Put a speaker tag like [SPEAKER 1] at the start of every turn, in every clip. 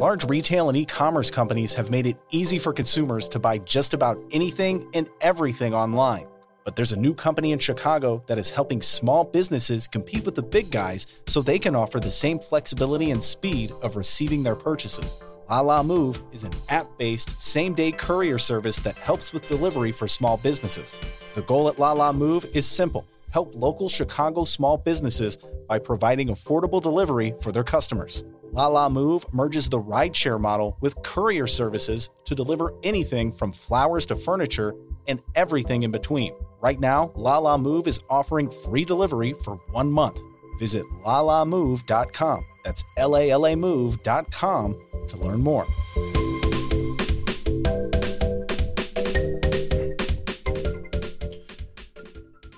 [SPEAKER 1] Large retail and e-commerce companies have made it easy for consumers to buy just about anything and everything online. But there's a new company in Chicago that is helping small businesses compete with the big guys so they can offer the same flexibility and speed of receiving their purchases. Lalamove is an app based same day courier service that helps with delivery for small businesses. The goal at Lalamove is simple help local Chicago small businesses by providing affordable delivery for their customers. Lalamove merges the rideshare model with courier services to deliver anything from flowers to furniture and everything in between. Right now, Lalamove is offering free delivery for one month. Visit lalamove.com. That's L A L A move.com to learn more.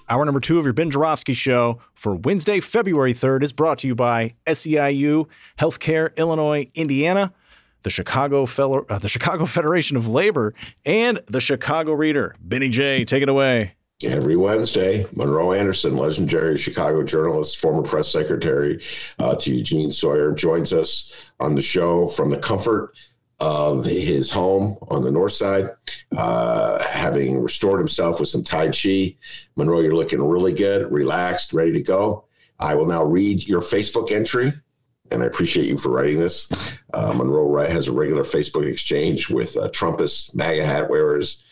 [SPEAKER 1] Hour number two of your Ben Joravsky Show for Wednesday, February 3rd is brought to you by SEIU, Healthcare Illinois, Indiana, the Chicago, Fel- uh, the Chicago Federation of Labor, and the Chicago Reader. Benny J, take it away.
[SPEAKER 2] Every Wednesday, Monroe Anderson, legendary Chicago journalist, former press secretary uh, to Eugene Sawyer, joins us on the show from the comfort of his home on the north side, uh, having restored himself with some Tai Chi. Monroe, you're looking really good, relaxed, ready to go. I will now read your Facebook entry, and I appreciate you for writing this. Uh, Monroe has a regular Facebook exchange with uh, Trumpists, MAGA hat wearers,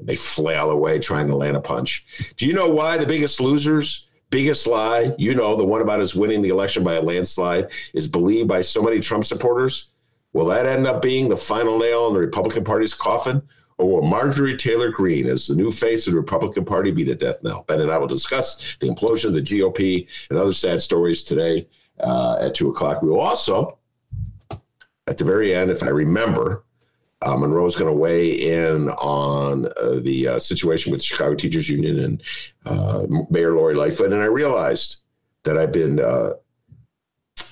[SPEAKER 2] they flail away trying to land a punch. Do you know why the biggest losers, biggest lie, you know, the one about us winning the election by a landslide, is believed by so many Trump supporters? Will that end up being the final nail in the Republican Party's coffin? Or will Marjorie Taylor Greene, as the new face of the Republican Party, be the death knell? Ben and I will discuss the implosion of the GOP and other sad stories today uh, at two o'clock. We will also, at the very end, if I remember, uh, is going to weigh in on uh, the uh, situation with the Chicago Teachers Union and uh, Mayor Lori Lightfoot. And I realized that I've been, uh,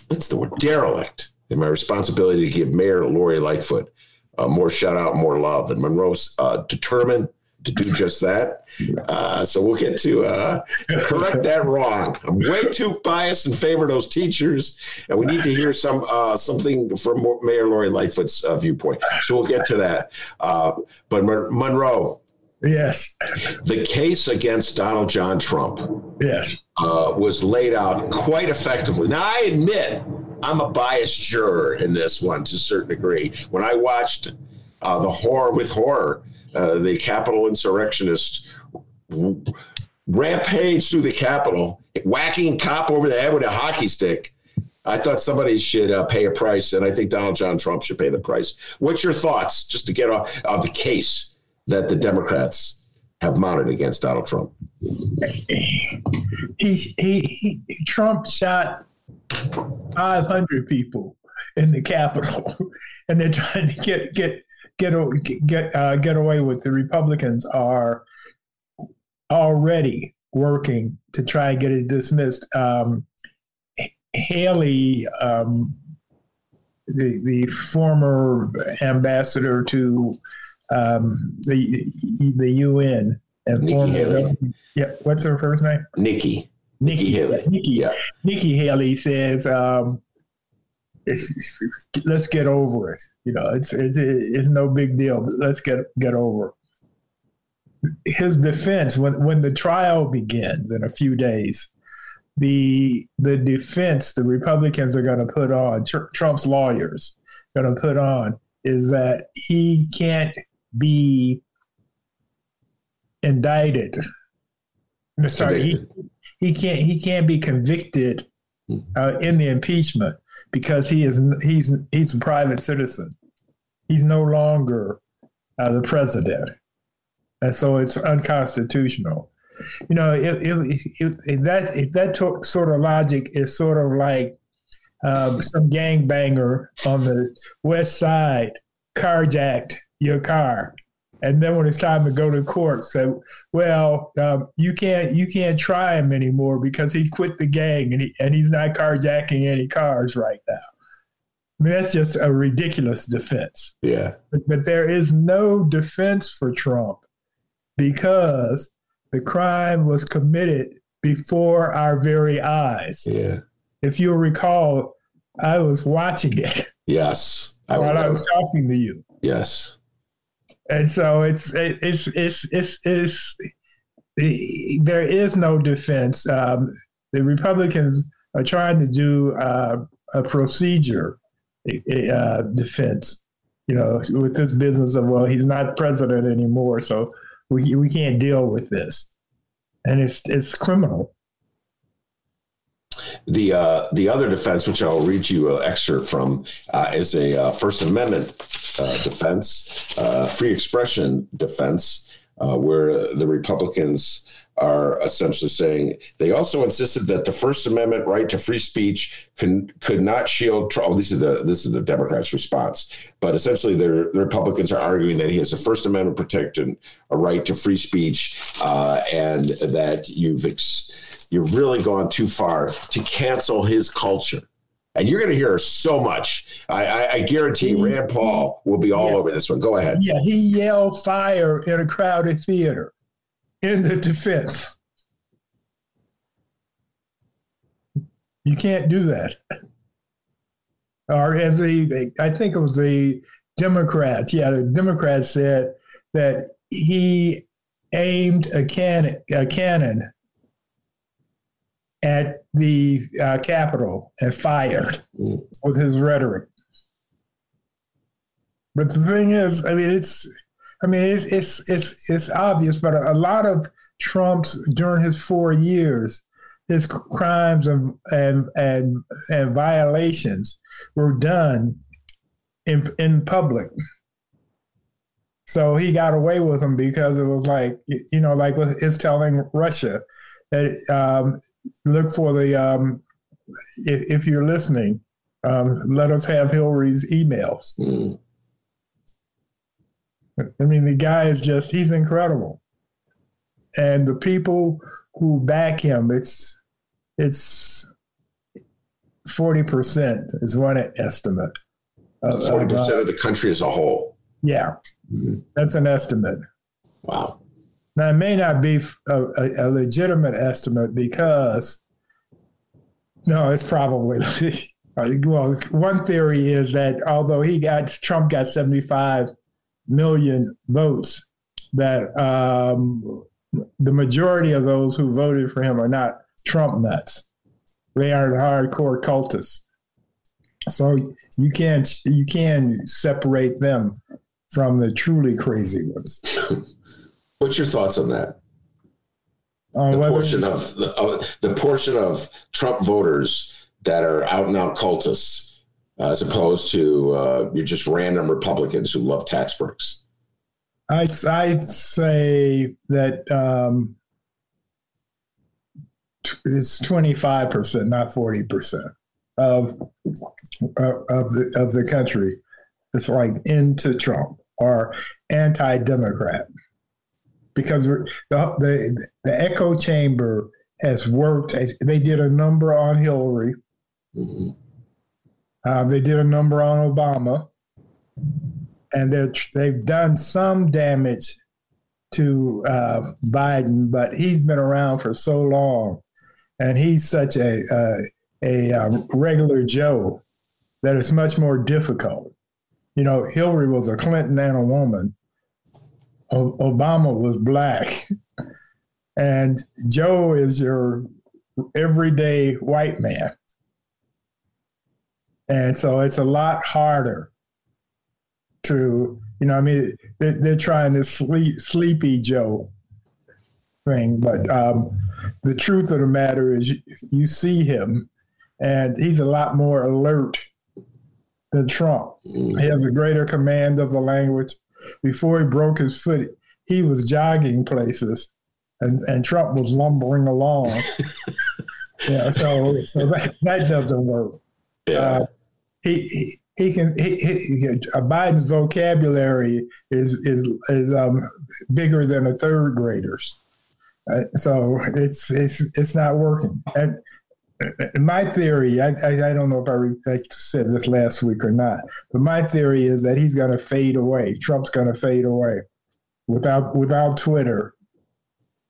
[SPEAKER 2] what's the word, derelict in my responsibility to give Mayor Lori Lightfoot uh, more shout out, more love. And Monroe's determined to do just that. Uh, so we'll get to uh, correct that wrong. I'm way too biased in favor of those teachers, and we need to hear some uh, something from Mayor Lori Lightfoot's uh, viewpoint. So we'll get to that. Uh, but Monroe.
[SPEAKER 3] Yes.
[SPEAKER 2] The case against Donald John Trump.
[SPEAKER 3] Yes.
[SPEAKER 2] Uh, was laid out quite effectively. Now, I admit I'm a biased juror in this one to a certain degree. When I watched the horror with horror uh, the Capitol insurrectionists rampage through the Capitol, whacking cop over the head with a hockey stick. I thought somebody should uh, pay a price, and I think Donald John Trump should pay the price. What's your thoughts, just to get off of the case that the Democrats have mounted against Donald Trump?
[SPEAKER 3] He, he, he Trump shot 500 people in the Capitol, and they're trying to get get get get uh, get away with. The Republicans are already working to try and get it dismissed. Um, Haley, um, the the former ambassador to um, the the UN and
[SPEAKER 2] Nikki
[SPEAKER 3] former
[SPEAKER 2] Haley.
[SPEAKER 3] yeah, what's her first name?
[SPEAKER 2] Nikki.
[SPEAKER 3] Nikki,
[SPEAKER 2] Haley.
[SPEAKER 3] Nikki. Nikki Haley says, um, "Let's get over it." You know, it's it's it's no big deal. But let's get get over. It. His defense when when the trial begins in a few days, the the defense the Republicans are going to put on Tr- Trump's lawyers going to put on is that he can't be indicted. Sorry, he. He can't he can't be convicted uh, in the impeachment because he is he's he's a private citizen. He's no longer uh, the president, and so it's unconstitutional. You know, if, if, if, that if that to- sort of logic is sort of like um, some gangbanger on the west side carjacked your car, and then when it's time to go to court, say, "Well, um, you can't you can't try him anymore because he quit the gang and he, and he's not carjacking any cars right now." I mean, that's just a ridiculous defense.
[SPEAKER 2] Yeah.
[SPEAKER 3] But, but there is no defense for Trump because the crime was committed before our very eyes.
[SPEAKER 2] Yeah.
[SPEAKER 3] If you'll recall, I was watching it
[SPEAKER 2] Yes. I
[SPEAKER 3] while I was talking to you.
[SPEAKER 2] Yes.
[SPEAKER 3] And so it's it's it's it's it's, there is no defense. Um, the Republicans are trying to do uh, a procedure uh, defense. You know, with this business of well, he's not president anymore, so we we can't deal with this, and it's it's criminal.
[SPEAKER 2] The uh, the other defense, which I'll read you an excerpt from, uh, is a uh, First Amendment uh, defense, uh, free expression defense, uh, where the Republicans are essentially saying they also insisted that the First Amendment right to free speech can, could not shield Trump. Oh, this is the this is the Democrats' response, but essentially the Republicans are arguing that he has a First Amendment protected a right to free speech, and that you've ex- you've really gone too far to cancel his culture. And you're going to hear so much. I, I, I guarantee
[SPEAKER 3] He-
[SPEAKER 2] Rand Paul will be all
[SPEAKER 3] Yeah.
[SPEAKER 2] over this one. Go ahead.
[SPEAKER 3] Yeah, he yelled fire in a crowded theater in the defense. You can't do that. Or as the, I think it was the Democrats, yeah, the Democrats said that he aimed a cannon, a cannon at the uh, Capitol and fired
[SPEAKER 2] Mm.
[SPEAKER 3] with his rhetoric. But the thing is, I mean, it's, I mean, it's it's it's it's obvious, but a, a lot of Trump's during his four years, his crimes and and and and violations were done in in public. So he got away with them because it was like you know, like with his telling Russia that um, look for the um, if, if you're listening, um, let us have Hillary's emails.
[SPEAKER 2] Mm.
[SPEAKER 3] I mean, the guy is just, he's incredible. And the people who back him, it's, it's 40% is one estimate. of- of,
[SPEAKER 2] Forty
[SPEAKER 3] uh,
[SPEAKER 2] percent of the country as a whole.
[SPEAKER 3] yeah,
[SPEAKER 2] Mhm.
[SPEAKER 3] that's an estimate.
[SPEAKER 2] Wow.
[SPEAKER 3] Now, it may not be a, a, a legitimate estimate because, no, it's probably, well, one theory is that although he got, Trump got 75 million votes, that um, the majority of those who voted for him are not Trump nuts. They are hardcore cultists. So you can't you can separate them from the truly crazy ones.
[SPEAKER 2] What's your thoughts on that?
[SPEAKER 3] Uh,
[SPEAKER 2] The
[SPEAKER 3] whether-
[SPEAKER 2] portion of the, of the portion of Trump voters that are out and out cultists, uh, as opposed to uh, you're just random Republicans who love tax breaks.
[SPEAKER 3] I'd, I'd say that um, t- it's 25%, not 40% of, of, of, the, of the country. It's like into Trump or anti Democrat. Because the, the, the echo chamber has worked. They did a number on Hillary,
[SPEAKER 2] Mhm.
[SPEAKER 3] uh, they did a number on Obama, and they're, they've done some damage to uh, Biden, but he's been around for so long, and he's such a uh, a um, regular Joe that it's much more difficult. You know, Hillary was a Clinton and a woman. Obama was black, and Joe is your everyday white man. And so it's a lot harder to, you know, I mean, they're, they're trying this sleep, sleepy Joe thing, but um, the truth of the matter is you, you see him and he's a lot more alert than Trump. He has a greater command of the language. Before he broke his foot, he was jogging places and, and Trump was lumbering along. yeah, so, so that, that doesn't work.
[SPEAKER 2] Yeah. Uh,
[SPEAKER 3] he, he can he, he, Biden's vocabulary is is is um, bigger than a third grader's, uh, so it's it's it's not working. And Uh, my theory, I, I, I don't know if I, I said this last week or not, but my theory is that he's going to fade away. Trump's going to fade away without without Twitter.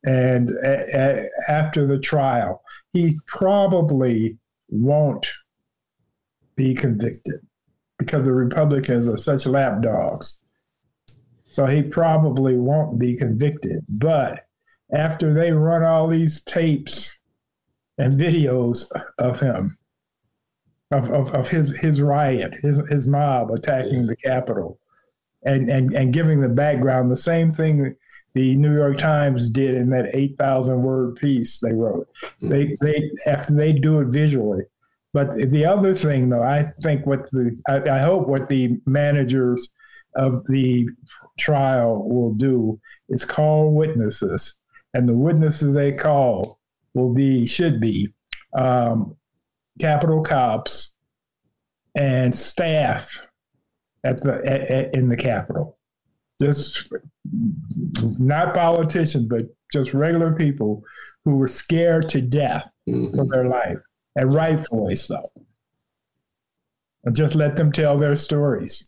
[SPEAKER 3] And a, a, after the trial, he probably won't be convicted because the Republicans are such lapdogs. So he probably won't be convicted. But after they run all these tapes and videos of him, of, of, of his, his riot, his, his mob attacking the Capitol, and, and, and giving the background, the same thing the New York Times did in that 8,000 word piece they wrote. Hmm. They, they, after they do it visually, but the other thing, though, I think what the I, I hope what the managers of the trial will do is call witnesses, and the witnesses they call will be should be um, Capitol cops and staff at the at, at, in the Capitol. Just not politicians, but just regular people who were scared to death mm-hmm. for their life and rightfully so. And just let them tell their stories.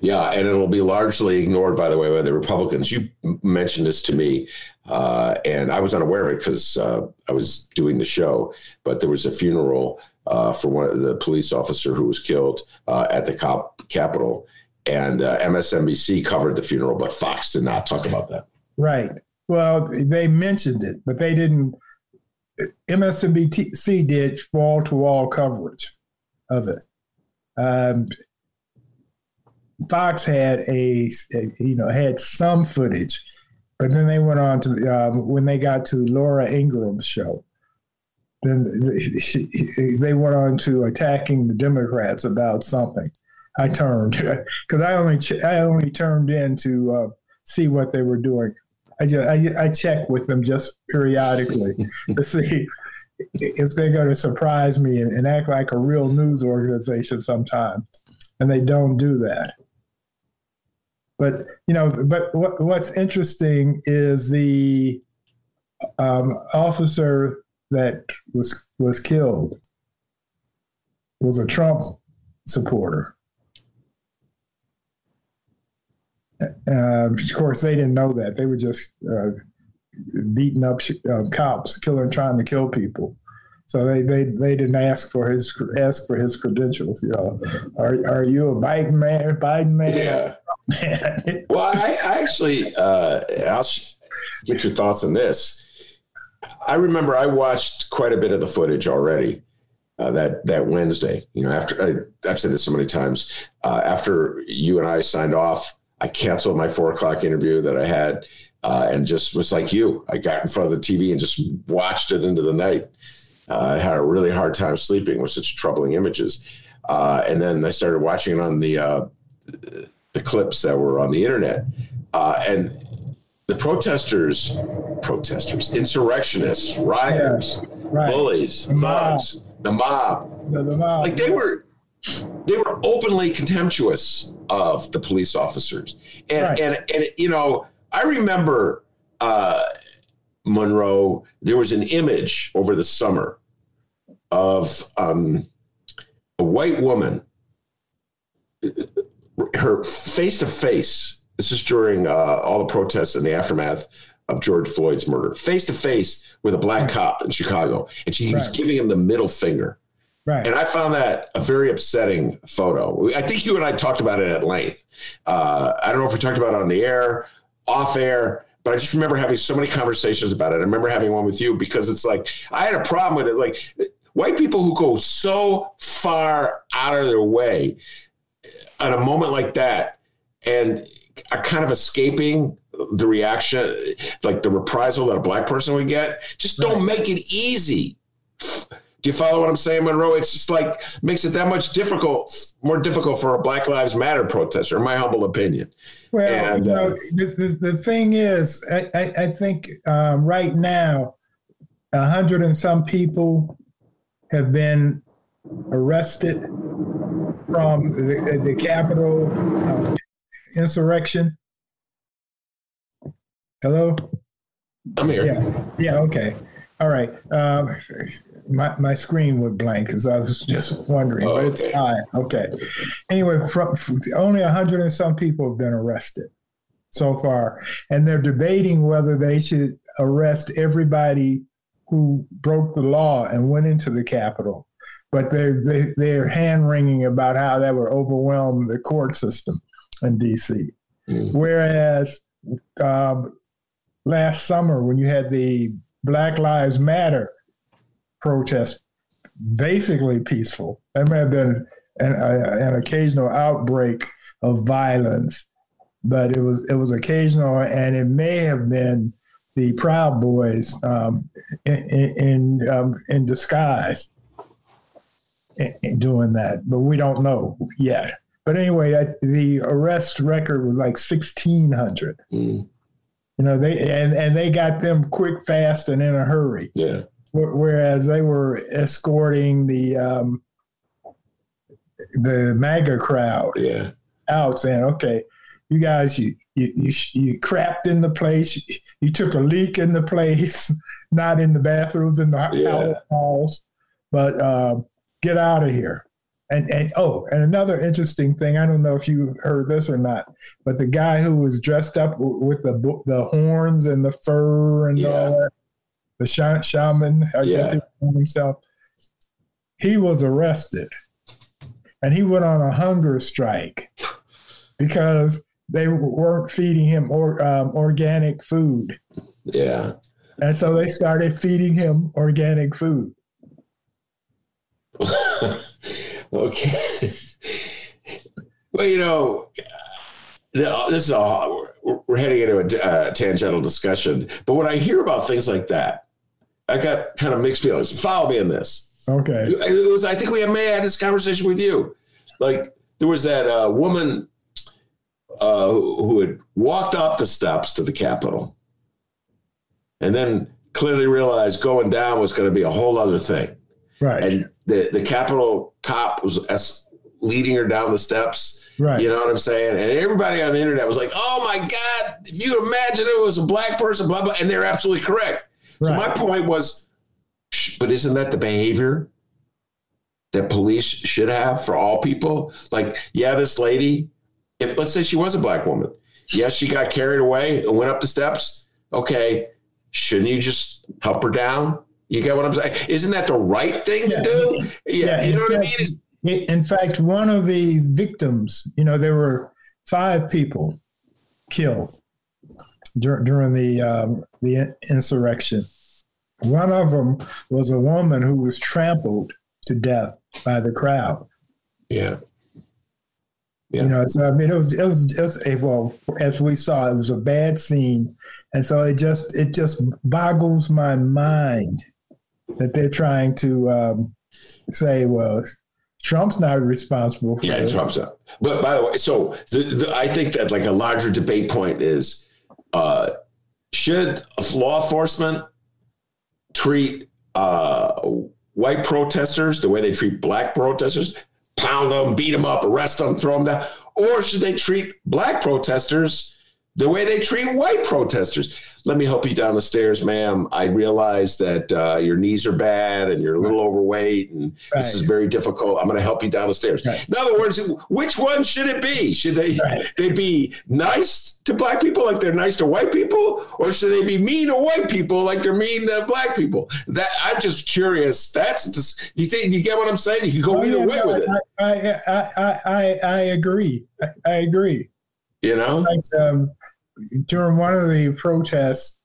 [SPEAKER 2] Yeah, and it'll be largely ignored, by the way, by the Republicans. You mentioned this to me, uh, and I was unaware of it because uh, I was doing the show. But there was a funeral uh, for one of the police officer who was killed uh, at the cop Capitol, and uh, MSNBC covered the funeral, but Fox did not talk about that.
[SPEAKER 3] Right. Well, they mentioned it, but they didn't MSNBC did wall to wall coverage of it. Um, Fox had a, a, you know had some footage, but then they went on to um, when they got to Laura Ingraham's show. Then she, they went on to attacking the Democrats about something. I turned because I only I only turned in to uh, see what they were doing. I just I, I check with them just periodically to see if they're going to surprise me and, and, act like a real news organization sometime, and they don't do that. But you know, but what, what's interesting is the um, officer that was was killed was a Trump supporter. Uh, of course, they didn't know that. They were just uh, beating up uh, cops, killing, trying to kill people. So they, they, they didn't ask for his ask for his credentials. You know, are are you a Biden man? Biden man?
[SPEAKER 2] Yeah. Well, I, I actually uh, I'll get your thoughts on this. I remember I watched quite a bit of the footage already. Uh, that that Wednesday, you know, after I, have said this so many times, uh, after you and I signed off I canceled my four o'clock interview that I had uh, and just was like you. I got in front of the TV and just watched it into the night. Uh, I had a really hard time sleeping with such troubling images. Uh, and then I started watching it on the the clips that were on the internet. Uh, and the protesters, protesters, insurrectionists, rioters, yeah, right. bullies, the thugs, mob. the mob, the, the mob, like they were they were openly contemptuous of the police officers. And right. and and you know, I remember uh, Monroe. There was an image over the summer of um, a white woman, her face to face. This is during uh, all the protests in the aftermath of George Floyd's murder, face to face with a black cop in Chicago, and she right. was giving him the middle finger. Right. And I found that a very upsetting photo. I think you and I talked about it at length. Uh, I don't know if we talked about it on the air, off air, but I just remember having so many conversations about it. I remember having one with you because it's like I had a problem with it. Like white people who go so far out of their way at a moment like that and are kind of escaping the reaction, like the reprisal that a black person would get, just don't make it easy do you follow what I'm saying, Monroe? It's just like makes it that much difficult, more difficult for a Black Lives Matter protester, in my humble opinion.
[SPEAKER 3] Well, and, you know, uh, the, the, the, thing is, I, I, I think um, right now, a hundred and some people have been arrested from the, the Capitol uh, insurrection? Hello?
[SPEAKER 2] I'm here.
[SPEAKER 3] Yeah. Yeah. Okay. All right. Um, my, my screen went blank because I was just wondering,
[SPEAKER 2] Oh,
[SPEAKER 3] but it's
[SPEAKER 2] okay.
[SPEAKER 3] fine. Okay. Anyway, from, from only a hundred and some people have been arrested so far, and they're debating whether they should arrest everybody who broke the law and went into the Capitol. But they're they, they're hand wringing about how that would overwhelm the court system in D.C.
[SPEAKER 2] Mm.
[SPEAKER 3] Whereas um, last summer, when you had the Black Lives Matter protest, basically peaceful, there may have been an, a, an occasional outbreak of violence, but it was it was occasional, and it may have been the Proud Boys um, in in, um, in disguise doing that, but we don't know yet. But anyway, I, the arrest record was like sixteen hundred.
[SPEAKER 2] Mm.
[SPEAKER 3] You know, they and, and they got them quick, fast, and in a hurry.
[SPEAKER 2] Yeah.
[SPEAKER 3] Whereas they were escorting the um, the MAGA crowd
[SPEAKER 2] Yeah.
[SPEAKER 3] out, saying, "Okay, you guys, you you you, you crapped in the place. You took a leak in the place, not in the bathrooms in the
[SPEAKER 2] Yeah.
[SPEAKER 3] halls, but um, get out of here." And and oh, and another interesting thing, I don't know if you heard this or not, but the guy who was dressed up with the the horns and the fur and
[SPEAKER 2] Yeah.
[SPEAKER 3] all that, the sha- shaman, I guess he called himself, he was arrested, and he went on a hunger strike because they weren't feeding him or, um, organic food,
[SPEAKER 2] Yeah.
[SPEAKER 3] and so they started feeding him organic food.
[SPEAKER 2] okay. well, you know, this is a we're- we're heading into a uh, tangential discussion, but when I hear about things like that, I got kind of mixed feelings. Follow me in this.
[SPEAKER 3] Okay.
[SPEAKER 2] It was. I think we may have had this conversation with you. Like there was that uh, woman uh, who had walked up the steps to the Capitol, and then clearly realized going down was going to be a whole other thing.
[SPEAKER 3] Right.
[SPEAKER 2] And the the Capitol cop was leading her down the steps.
[SPEAKER 3] right.
[SPEAKER 2] You know what I'm saying? And everybody on the internet was like, "Oh my God! If you imagine it was a black person, blah blah," and they're absolutely correct. So my point was, but isn't that the behavior that police should have for all people? Like, yeah, this lady, if let's say she was a black woman, yes, she got carried away and went up the steps. Okay, shouldn't you just help her down? You get what I'm saying? Isn't that the right thing
[SPEAKER 3] Yeah.
[SPEAKER 2] to do? Yeah,
[SPEAKER 3] Yeah,
[SPEAKER 2] you know what I mean? It's-
[SPEAKER 3] In fact, one of the victims, you know, there were five people killed dur- during the um, the insurrection. One of them was a woman who was trampled to death by the crowd.
[SPEAKER 2] yeah, Yeah.
[SPEAKER 3] You know, so I mean, it was it was, it was a, well, as we saw, it was a bad scene, and so it just it just boggles my mind that they're trying to um, say, well, Trump's not responsible for
[SPEAKER 2] yeah,
[SPEAKER 3] it.
[SPEAKER 2] Trump's up. But by the way, so the, the, I think that like a larger debate point is, uh, should law enforcement treat uh, white protesters the way they treat black protesters? Pound them, beat them up, arrest them, throw them down, or should they treat black protesters the way they treat white protesters? Let me help you down the stairs, ma'am. I realize that uh, your knees are bad and you're a little overweight, and this is very difficult. I'm going to help you down the stairs.
[SPEAKER 3] Right.
[SPEAKER 2] In other words, which one should it be? Should they
[SPEAKER 3] Right.
[SPEAKER 2] they be nice to black people like they're nice to white people, or should they be mean to white people like they're mean to black people? That I'm just curious. That's just, do you think do you get what I'm saying? You can go
[SPEAKER 3] Oh,
[SPEAKER 2] either
[SPEAKER 3] yeah,
[SPEAKER 2] way
[SPEAKER 3] no,
[SPEAKER 2] with it.
[SPEAKER 3] I, I, I, I, I, I agree. I, I agree.
[SPEAKER 2] You know?
[SPEAKER 3] Like um, during one of the protests,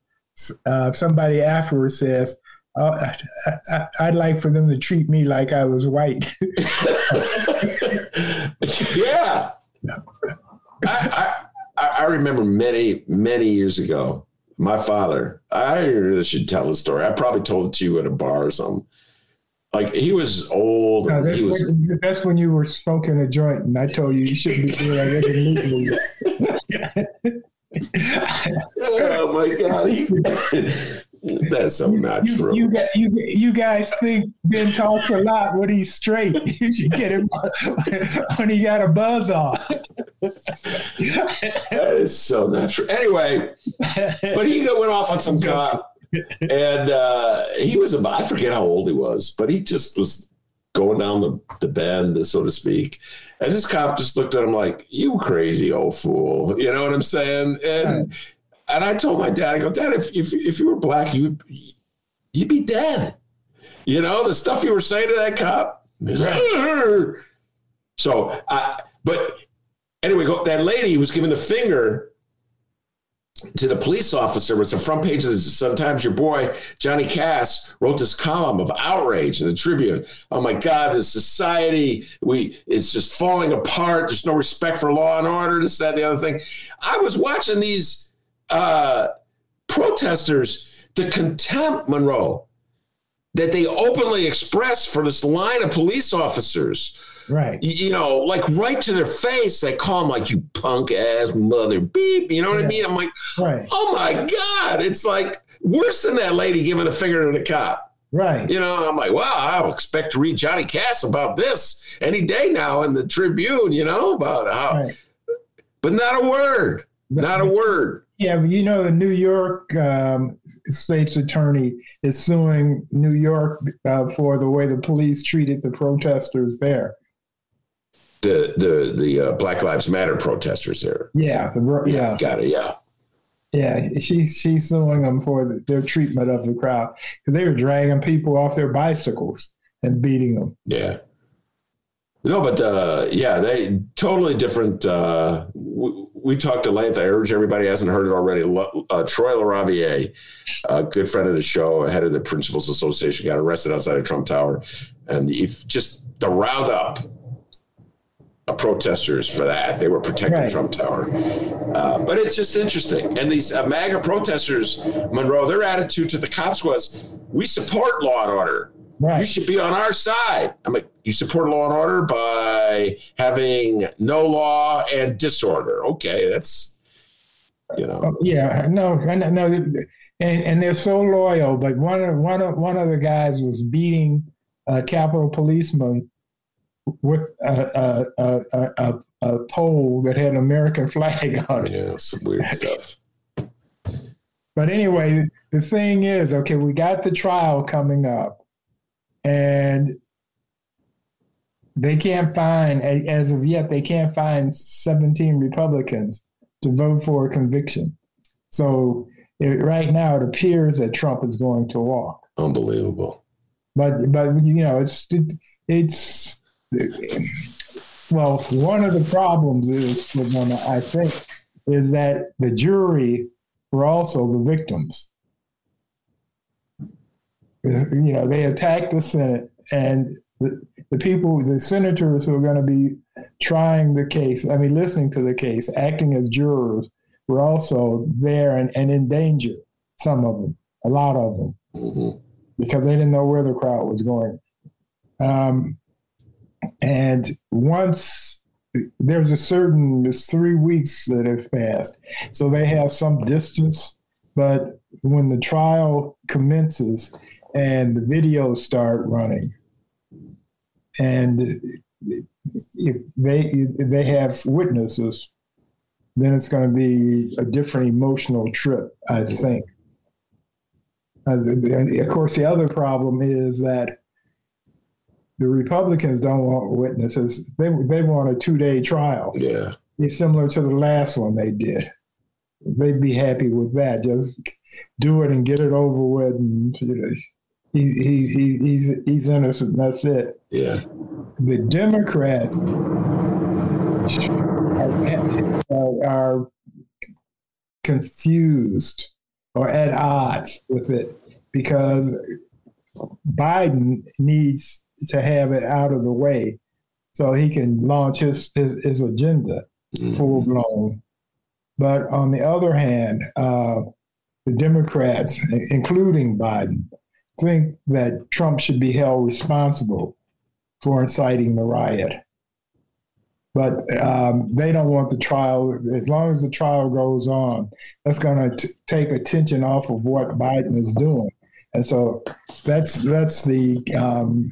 [SPEAKER 3] uh, somebody afterwards says, oh, I, I, I'd like for them to treat me like I was white.
[SPEAKER 2] yeah. I, I, I remember many, many years ago, my father, I really should tell the story. I probably told it to you at a bar or something. Like he was old.
[SPEAKER 3] No, that's,
[SPEAKER 2] he was,
[SPEAKER 3] when, that's when you were smoking a joint, and I told you you shouldn't be doing that illegally.
[SPEAKER 2] oh my God. That's so not
[SPEAKER 3] you,
[SPEAKER 2] true.
[SPEAKER 3] You, you, you guys think Ben talks a lot when he's straight. You should get him when he got a buzz on.
[SPEAKER 2] that is so not true. Anyway, but he went off on some cop, and uh, he was about, I forget how old he was, but he just was going down the, the bend, so to speak. And this cop just looked at him like, "You crazy old fool," you know what I'm saying? And and I told my dad, I go, Dad, if if, if you were black, you you'd be dead. You know the stuff you were saying to that cop. So, I, but anyway, that lady was giving the finger to the police officer was the front page of the sometimes your boy Johnny Kass wrote this column of outrage in the tribune. Oh my god the society we it's just falling apart. There's no respect for law and order this that the other thing. I was watching these uh, protesters the contempt monroe that they openly expressed for this line of police officers
[SPEAKER 3] right.
[SPEAKER 2] you, you know, like right to their face, they call them like you punk ass mother beep. You know what I mean? I'm like,
[SPEAKER 3] Right.
[SPEAKER 2] oh my god, it's like worse than that lady giving a finger to the cop.
[SPEAKER 3] Right.
[SPEAKER 2] You know, I'm like, wow, I'll expect to read Johnny Kass about this any day now in the Tribune. You know about how,
[SPEAKER 3] Right.
[SPEAKER 2] but not a word, not a word.
[SPEAKER 3] Yeah, you know, the New York um, state's attorney is suing New York uh, for the way the police treated the protesters there.
[SPEAKER 2] The the the uh, Black Lives Matter protesters there.
[SPEAKER 3] Yeah, the, ro- yeah,
[SPEAKER 2] got it. Yeah.
[SPEAKER 3] yeah. She she's suing them for the, their treatment of the crowd because they were dragging people off their bicycles and beating them.
[SPEAKER 2] Yeah. No, but uh, yeah, they totally different. Uh, we, we talked at length. I urge everybody hasn't heard it already. Uh, Troy LaRaviere, a good friend of the show, head of the Principals Association, got arrested outside of Trump Tower, and if just the roundup protesters for that, they were protecting
[SPEAKER 3] Right.
[SPEAKER 2] Trump Tower. Uh, but it's just interesting. And these uh, MAGA protesters, Monroe, their attitude to the cops was, "We support law and order." you should be on our side. I'm like, you support law and order by having no law and disorder. Okay, that's you know,
[SPEAKER 3] Oh, yeah, no, no, no, and and they're so loyal. But one of one of one of the guys was beating a Capitol policeman with a a, a, a, pole that had an American flag on it.
[SPEAKER 2] yeah, some weird stuff.
[SPEAKER 3] But anyway, the thing is, okay, we got the trial coming up, and they can't find, as of yet, they can't find 17 Republicans to vote for a conviction. So it, right now, it appears that Trump is going to walk.
[SPEAKER 2] Unbelievable.
[SPEAKER 3] But but you know, it's it, it's well, one of the problems is I think, is that the jury were also the victims. You know, they attacked the Senate, and the, the people, the senators who are going to be trying the case, I mean, listening to the case, acting as jurors, were also there and, and in danger. Some of them, a lot of them
[SPEAKER 2] hmm
[SPEAKER 3] because they didn't know where the crowd was going. Um, and once there's a certain, there's three weeks that have passed, so they have some distance. But when the trial commences and the videos start running, and if they if they have witnesses, then it's going to be a different emotional trip, I think. Uh, of course, the other problem is that the Republicans don't want witnesses. They they want a two day trial.
[SPEAKER 2] Yeah.
[SPEAKER 3] It's similar to the last one they did. They'd be happy with that. Just do it and get it over with. And, you know, he, he, he, he's he's innocent. That's it.
[SPEAKER 2] Yeah.
[SPEAKER 3] The Democrats are, are confused or at odds with it because Biden needs to have it out of the way so he can launch his, his, his agenda
[SPEAKER 2] Mhm.
[SPEAKER 3] full blown. But on the other hand, uh, the Democrats, including Biden, think that Trump should be held responsible for inciting the riot. but um, they don't want the trial. As long as the trial goes on, that's going to take attention off of what Biden is doing, and so that's that's the um,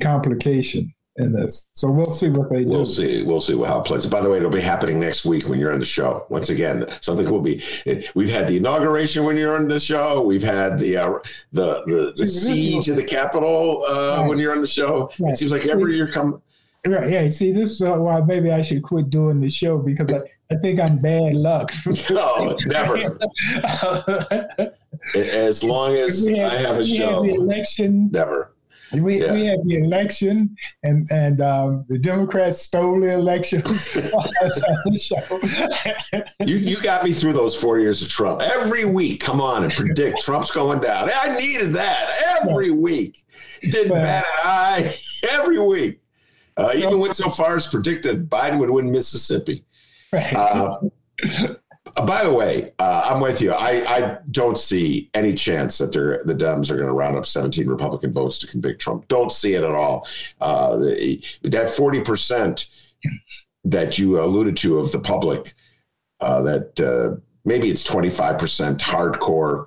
[SPEAKER 3] complication in this. So we'll see what they
[SPEAKER 2] do.
[SPEAKER 3] We'll
[SPEAKER 2] see. We'll see how it plays. By the way, it'll be happening next week when you're on the show. Once again, something will be. We've had the inauguration when you're on the show. We've had the uh, the the, the siege of the Capitol uh, right. when you're on the show. Right. It seems like every year come.
[SPEAKER 3] Right. Yeah. See, this is why maybe I should quit doing the show because I, I think I'm bad luck.
[SPEAKER 2] no, never. as long as have, I have a show.
[SPEAKER 3] Have election.
[SPEAKER 2] Never
[SPEAKER 3] we, yeah. we had the election, and and um, the Democrats stole the election.
[SPEAKER 2] you you got me through those four years of Trump. Every week, come on and predict Trump's going down. I needed that every week. Didn't bat an eye every week. Uh, even went so far as predicted Biden would win Mississippi. Right. Uh, by the way, uh, I'm with you. I, I don't see any chance that they're, the Dems are going to round up 17 Republican votes to convict Trump. Don't see it at all. Uh, the, that 40% that you alluded to of the public, uh, that uh, maybe it's 25% hardcore.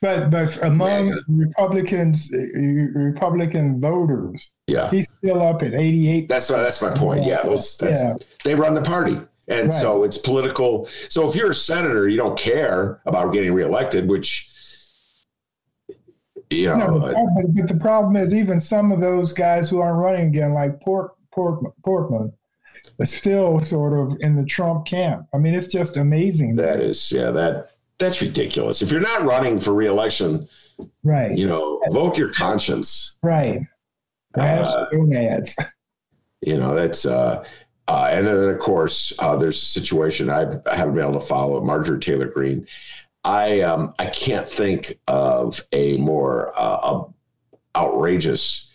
[SPEAKER 3] But but among. Republicans, Republican voters,
[SPEAKER 2] yeah,
[SPEAKER 3] he's still up at 88.
[SPEAKER 2] That's that's my point. Yeah, those, yeah. they run the party. And right. so it's political. So if you're a senator, you don't care about getting reelected, which, you know. No,
[SPEAKER 3] but, but, the problem is, even some of those guys who aren't running again, like Port, Port, Portman, are still sort of in the Trump camp. I mean, it's just amazing.
[SPEAKER 2] That is, yeah, that that's ridiculous. If you're not running for reelection,
[SPEAKER 3] right,
[SPEAKER 2] you know, vote your conscience.
[SPEAKER 3] Right. Uh, ads.
[SPEAKER 2] You know, that's uh uh, and then, of course, uh, there's a situation I, haven't been able to follow. Marjorie Taylor Greene. I um, I can't think of a more uh, outrageous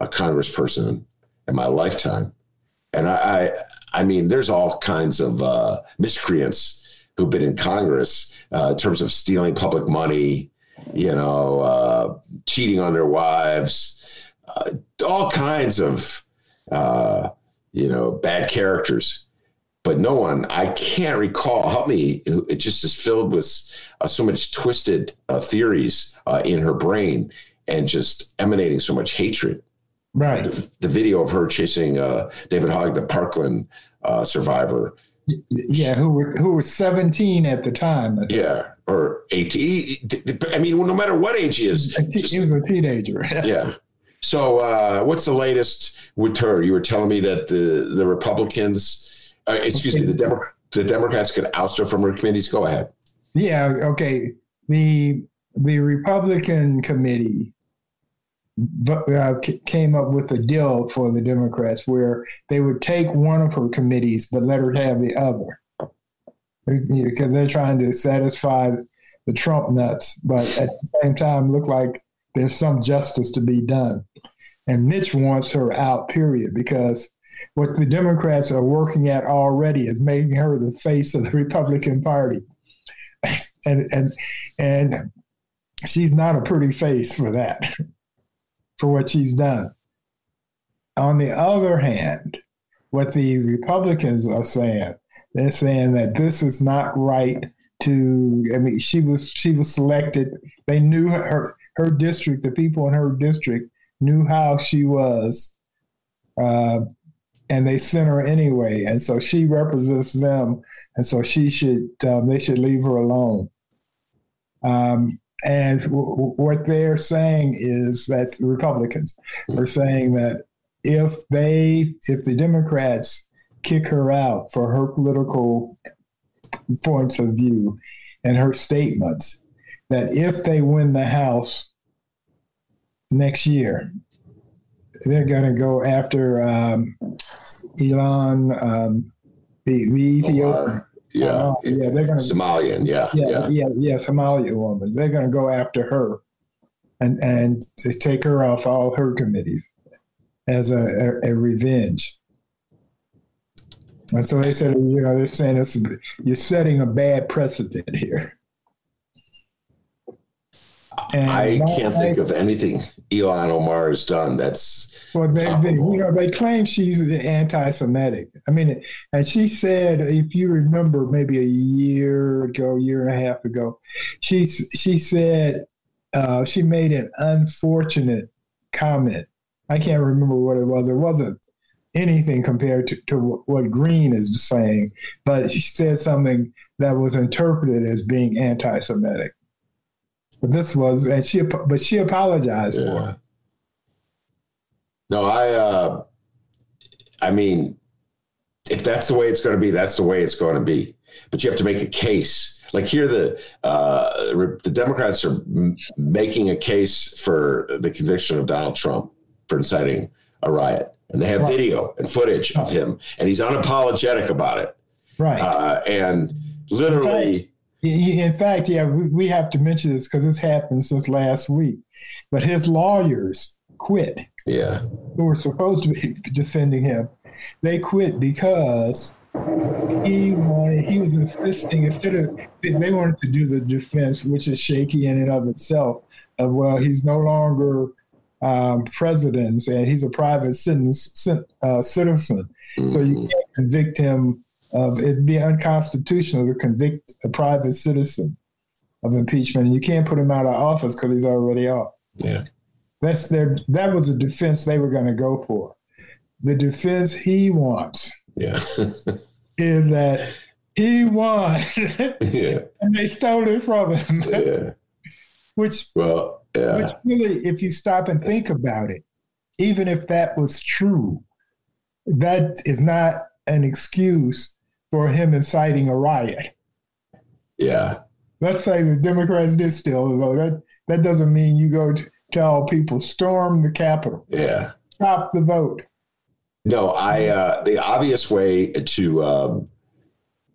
[SPEAKER 2] uh, congressperson in my lifetime, and I, I, I mean, there's all kinds of uh, miscreants who've been in Congress uh, in terms of stealing public money, you know, cheating on their wives, all kinds of you know, bad characters. But no one, I can't recall. Help me. It just is filled with uh, so much twisted uh, theories uh, in her brain and just emanating so much hatred.
[SPEAKER 3] Right.
[SPEAKER 2] The, the video of her chasing uh, David Hogg, the Parkland uh, survivor.
[SPEAKER 3] Yeah, who were, who was 17 at the time.
[SPEAKER 2] Yeah, or 18. I mean, no matter what age he is.
[SPEAKER 3] he was a teenager.
[SPEAKER 2] yeah. So, uh, what's the latest with her? You were telling me that the the Republicans, uh, excuse okay. me, the Demo- the Democrats could oust her from her committees. Go ahead.
[SPEAKER 3] Yeah. Okay. The the Republican committee uh, came up with a deal for the Democrats where they would take one of her committees but let her have the other because they're trying to satisfy the Trump nuts, but at the same time look like there's some justice to be done. And Mitch wants her out, period, because what the Democrats are working at already is making her the face of the Republican Party. and and and she's not a pretty face for that, for what she's done. On the other hand, what the Republicans are saying, they're saying that this is not right to I mean she was she was selected. They knew her her district, the people in her district knew how she was, uh, and they sent her anyway. And so she represents them, and so she should um, they should leave her alone. Um, and w- what they're saying is that the Republicans are saying that if they if the Democrats kick her out for her political points of view and her statements, that if they win the House next year, they're going to go after um, Ilhan, um, the, the Ethiopian.
[SPEAKER 2] yeah, uh, yeah, they're going to Somalian. Yeah,
[SPEAKER 3] yeah, yeah, yeah, yeah Somalia woman. They're going to go after her, and and to take her off all her committees as a, a, a revenge. And so they said, you know, they're saying it's, you're setting a bad precedent here.
[SPEAKER 2] And I can't I, think of anything Ilhan Omar has done that's.
[SPEAKER 3] Well, they, they, you know, they claim she's anti-Semitic. I mean, and she said, if you remember, maybe a year ago, year and a half ago, she she said uh, she made an unfortunate comment. I can't remember what it was. It wasn't anything compared to, to what Greene is saying, but she said something that was interpreted as being anti-Semitic. But this was, and she, but she apologized yeah. for it.
[SPEAKER 2] No, I, uh, I mean, if that's the way it's going to be, that's the way it's going to be. But you have to make a case. Like here, the uh, the Democrats are m- making a case for the conviction of Donald Trump for inciting a riot, and they have right. video and footage of him, and he's unapologetic about it.
[SPEAKER 3] Right.
[SPEAKER 2] Uh, and literally,
[SPEAKER 3] in fact, yeah, we, we have to mention this because it's happened since last week. But his lawyers quit.
[SPEAKER 2] Yeah.
[SPEAKER 3] Who were supposed to be defending him. They quit because he wanted, he was insisting instead of they wanted to do the defense, which is shaky in and of itself, of well, he's no longer um, president and he's a private citizen, uh, citizen. Mm-hmm. so you mm-hmm. can't convict him of it'd be unconstitutional to convict a private citizen of impeachment. And you can't put him out of office because he's already off.
[SPEAKER 2] Yeah.
[SPEAKER 3] That's their that was the defense they were going to go for. The defense he wants
[SPEAKER 2] yeah.
[SPEAKER 3] is that he won
[SPEAKER 2] yeah.
[SPEAKER 3] and they stole it from him.
[SPEAKER 2] Yeah.
[SPEAKER 3] which
[SPEAKER 2] well, yeah.
[SPEAKER 3] which really if you stop and think about it, even if that was true, that is not an excuse for him inciting a riot.
[SPEAKER 2] Yeah.
[SPEAKER 3] Let's say the Democrats did steal the vote. That, that doesn't mean you go to tell people storm the Capitol.
[SPEAKER 2] Yeah.
[SPEAKER 3] Stop the vote.
[SPEAKER 2] No, I uh, the obvious way to um,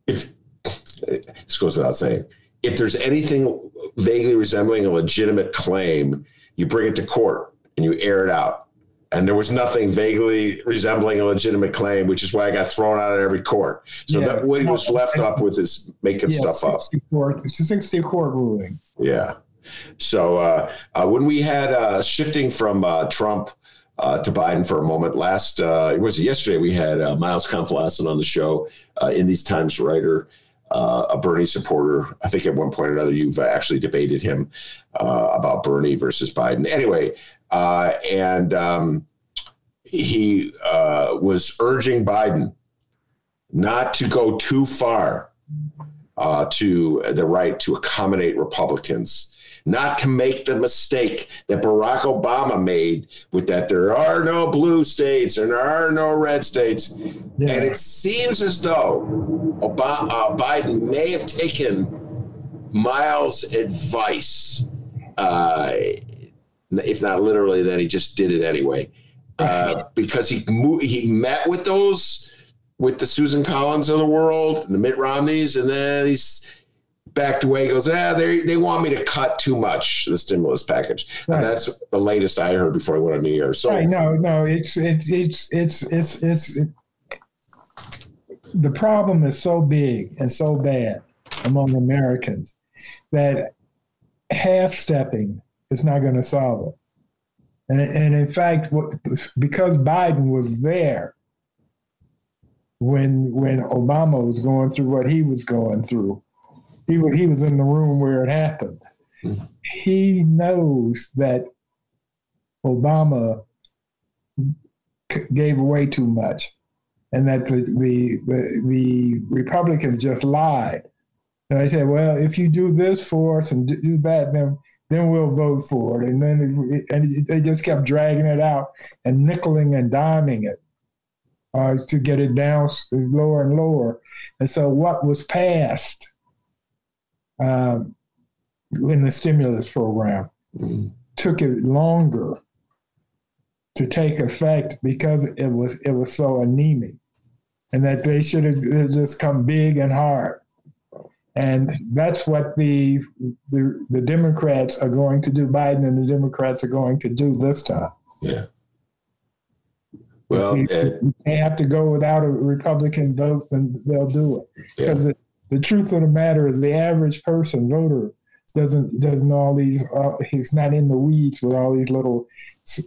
[SPEAKER 2] if this goes without saying, if there's anything vaguely resembling a legitimate claim, you bring it to court and you air it out and there was nothing vaguely resembling a legitimate claim, which is why I got thrown out of every court. So yeah, that what he was left up with is making yeah, stuff up.
[SPEAKER 3] It's a 60 court ruling.
[SPEAKER 2] Yeah. So uh, uh, when we had uh, shifting from uh, Trump uh, to Biden for a moment, last uh, it was yesterday we had Miles Kampf-Lassin on the show, in these times writer. a Bernie supporter. I think at one point or another you've actually debated him about Bernie versus Biden. Anyway, uh, and um, he uh, was urging Biden not to go too far uh, to the right to accommodate Republicans, not to make the mistake that Barack Obama made with that there are no blue states and there are no red states. Yeah. And it seems as though Obama, uh, Biden may have taken Miles' advice. If not literally, then he just did it anyway. Uh, because he he met with those with the Susan Collins of the world, the Mitt Romneys, and then he's backed away. He Goes, ah, they they want me to cut too much the stimulus package, right. and that's the latest I heard before I went on New Year. So
[SPEAKER 3] right, no, no, it's it's it's it's it's it's it, the problem is so big and so bad among Americans that half stepping is not going to solve it. And, and in fact, because Biden was there when when Obama was going through what he was going through, he was, he was in the room where it happened. Mm-hmm. He knows that Obama gave away too much, and that the the the, the Republicans just lied. And I said, well, if you do this for us and do that, then then we'll vote for it. And then it, and they just kept dragging it out and nickeling and diming it uh, to get it down lower and lower. And so what was passed um, in the stimulus program mm-hmm. took it longer to take effect because it was it was so anemic, and that they should have just come big and hard. And that's what the, the, the Democrats are going to do. Biden and the Democrats are going to do this time.
[SPEAKER 2] Yeah. Well,
[SPEAKER 3] if they have to go without a Republican vote, then they'll do it. Because yeah. the, the truth of the matter is, the average person voter doesn't doesn't all these. Uh, he's not in the weeds with all these little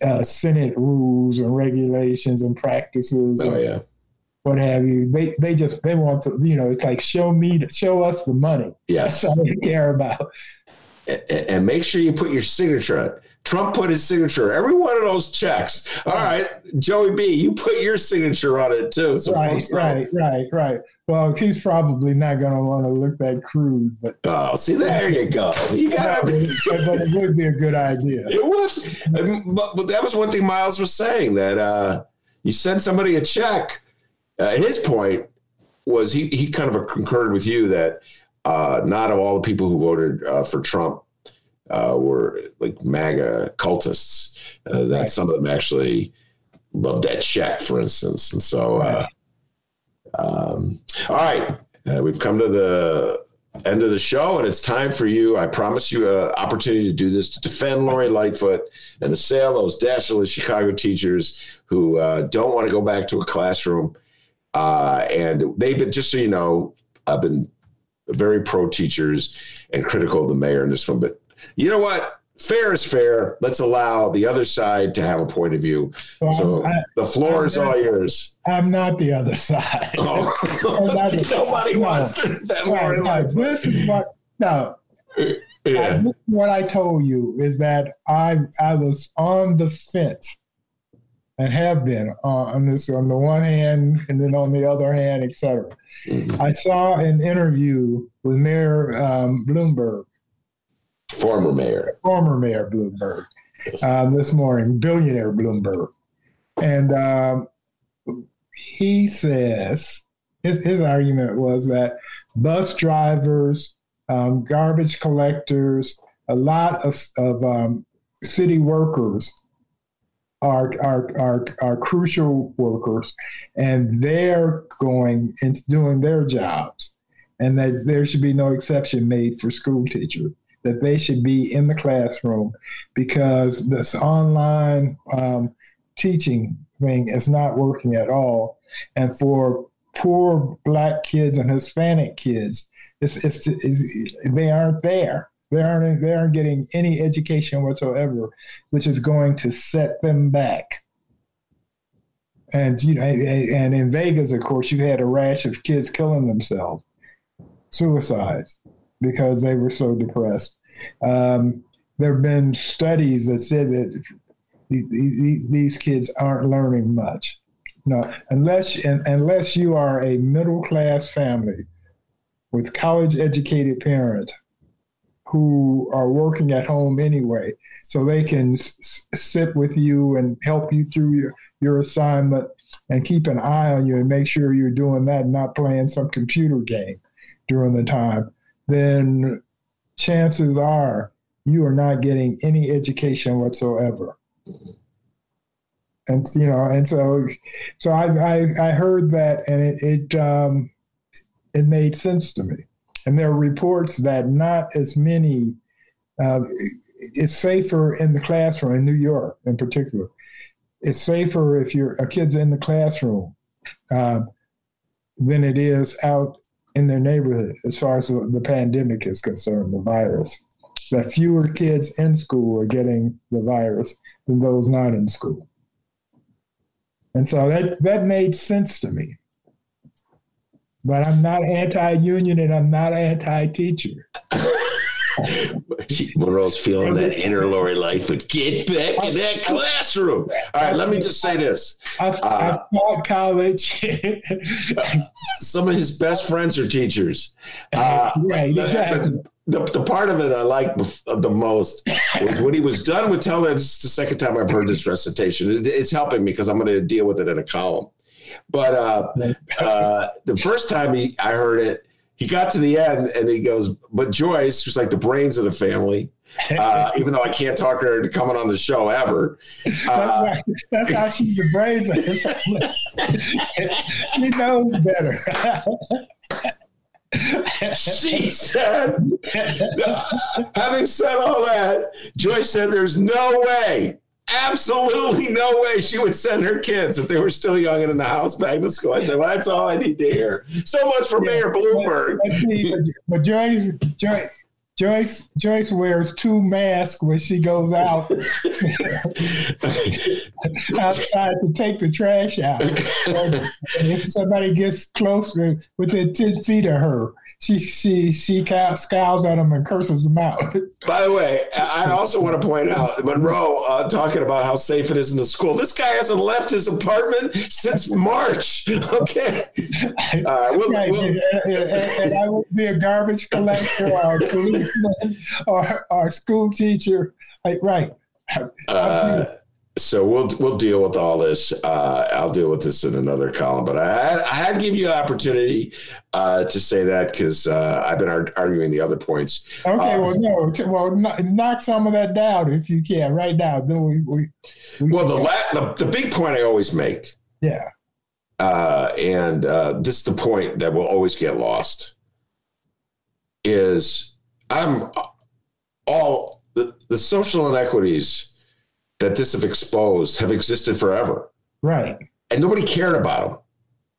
[SPEAKER 3] uh, Senate rules and regulations and practices.
[SPEAKER 2] Oh
[SPEAKER 3] and
[SPEAKER 2] yeah.
[SPEAKER 3] What have you? They they just they want to you know it's like show me show us the money.
[SPEAKER 2] Yes.
[SPEAKER 3] That's all they care about.
[SPEAKER 2] and, and make sure you put your signature on. Trump put his signature. Every one of those checks. All right, Joey B, you put your signature on it too. So
[SPEAKER 3] right, right, right, right. Well, he's probably not going to want to look that crude, but
[SPEAKER 2] Oh, see, there you go. You got
[SPEAKER 3] but
[SPEAKER 2] it.
[SPEAKER 3] it would be a good idea.
[SPEAKER 2] It was, but, but that was one thing Miles was saying that uh, you send somebody a check. Uh, his point was he he kind of concurred with you that uh, not all the people who voted uh, for Trump uh, were like MAGA cultists. Uh, that
[SPEAKER 3] Right.
[SPEAKER 2] some of them actually loved that check, for instance. And so, uh, um, all right, we've come to the end of the show, and it's time for you. I promise you an opportunity to do this to defend Lori Lightfoot and assail those dastardly Chicago teachers who uh, don't want to go back to a classroom. Uh, and they've been, just so you know, I've been very pro teachers and critical of the mayor in this one. But you know what? Fair is fair. Let's allow the other side to have a point of view.
[SPEAKER 3] So
[SPEAKER 2] So
[SPEAKER 3] I'm,
[SPEAKER 2] the floor is all yours.
[SPEAKER 3] I, am not the other side.
[SPEAKER 2] Oh. Nobody wants to defend Lori
[SPEAKER 3] Right.
[SPEAKER 2] Lightfoot.
[SPEAKER 3] This is what no.
[SPEAKER 2] Yeah.
[SPEAKER 3] Is what I told you is that I I was on the fence and have been on this on the one hand and then on the other hand, etc.
[SPEAKER 2] Mhm.
[SPEAKER 3] I saw an interview with Mayor um, Bloomberg,
[SPEAKER 2] Former mayor.
[SPEAKER 3] former Mayor Bloomberg, um, this morning, billionaire Bloomberg, and um, he says his, his argument was that bus drivers, um, garbage collectors, a lot of, of um, city workers are, are, are, are crucial workers, and they're going and doing their jobs, and that there should be no exception made for school teachers. That they should be in the classroom because this online um, teaching thing is not working at all, and for poor black kids and Hispanic kids, it's, it's, it's they aren't there. They aren't they aren't getting any education whatsoever, which is going to set them back. And you know, and in Vegas, of course, you had a rash of kids killing themselves, suicides, because they were so depressed. Um, there have been studies that said that the- the- these kids aren't learning much. No, unless unless you are a middle class family with college educated parents who are working at home anyway, so they can s- sit with you and help you through your, your assignment and keep an eye on you and make sure you're doing that, not playing some computer game during the time, then chances are you are not getting any education whatsoever. And you know, and so, so I I, I heard that, and it it um, it made sense to me. And there are reports that not as many. Uh, it's safer in the classroom in New York, in particular. It's safer if you're a kid's in the classroom uh, than it is out in their neighborhood, as far as the, the pandemic is concerned, the virus. That fewer kids in school are getting the virus than those not in school. And so that, that made sense to me. But I'm not anti union and I'm not anti teacher.
[SPEAKER 2] Monroe's feeling that inner Lori Lightfoot. Get back in that classroom. All right, let me just say this.
[SPEAKER 3] I've,
[SPEAKER 2] Uh,
[SPEAKER 3] I've taught college.
[SPEAKER 2] Some of his best friends are teachers. Uh,
[SPEAKER 3] right, exactly.
[SPEAKER 2] the, the part of it I like the most was when he was done with telling it's the second time I've heard this recitation. It, it's helping me because I'm going to deal with it in a column. But uh, uh, the first time he, I heard it, he got to the end and he goes, "But Joyce, who's like the brains of the family, uh, even though I can't talk her into coming on the show ever,
[SPEAKER 3] That's,
[SPEAKER 2] uh,
[SPEAKER 3] right. That's how she's the brains of it. she knows better.
[SPEAKER 2] she said, having said all that, Joyce said, "There's no way." Absolutely no way she would send her kids if they were still young and in the house back to school. I said, well, that's all I need to hear. So much for Mayor Bloomberg.
[SPEAKER 3] But, but, Joyce, Joyce, Joyce Joyce wears two masks when she goes out outside to take the trash out. And if somebody gets closer within ten feet of her, she she she scowls at him and curses him out.
[SPEAKER 2] By the way, I also want to point out Monroe uh, talking about how safe it is in the school. This guy hasn't left his apartment since March. Okay, we'll,
[SPEAKER 3] right.
[SPEAKER 2] we'll,
[SPEAKER 3] and, and, and, I will be a garbage collector or a policeman or, or a school teacher. Right.
[SPEAKER 2] Uh, so we'll we'll deal with all this. Uh, I'll deal with this in another column, but I, I had to give you an opportunity uh, to say that because uh, I've been ar- arguing the other points.
[SPEAKER 3] Okay,
[SPEAKER 2] Uh,
[SPEAKER 3] well, no, well, knock some of that down if you can right now. Then we, we, we
[SPEAKER 2] well, the, la- the the big point I always make,
[SPEAKER 3] yeah,
[SPEAKER 2] uh, and uh, this is the point that will always get lost, is I'm all the, the social inequities that this have exposed have existed forever,
[SPEAKER 3] right,
[SPEAKER 2] and nobody cared about them.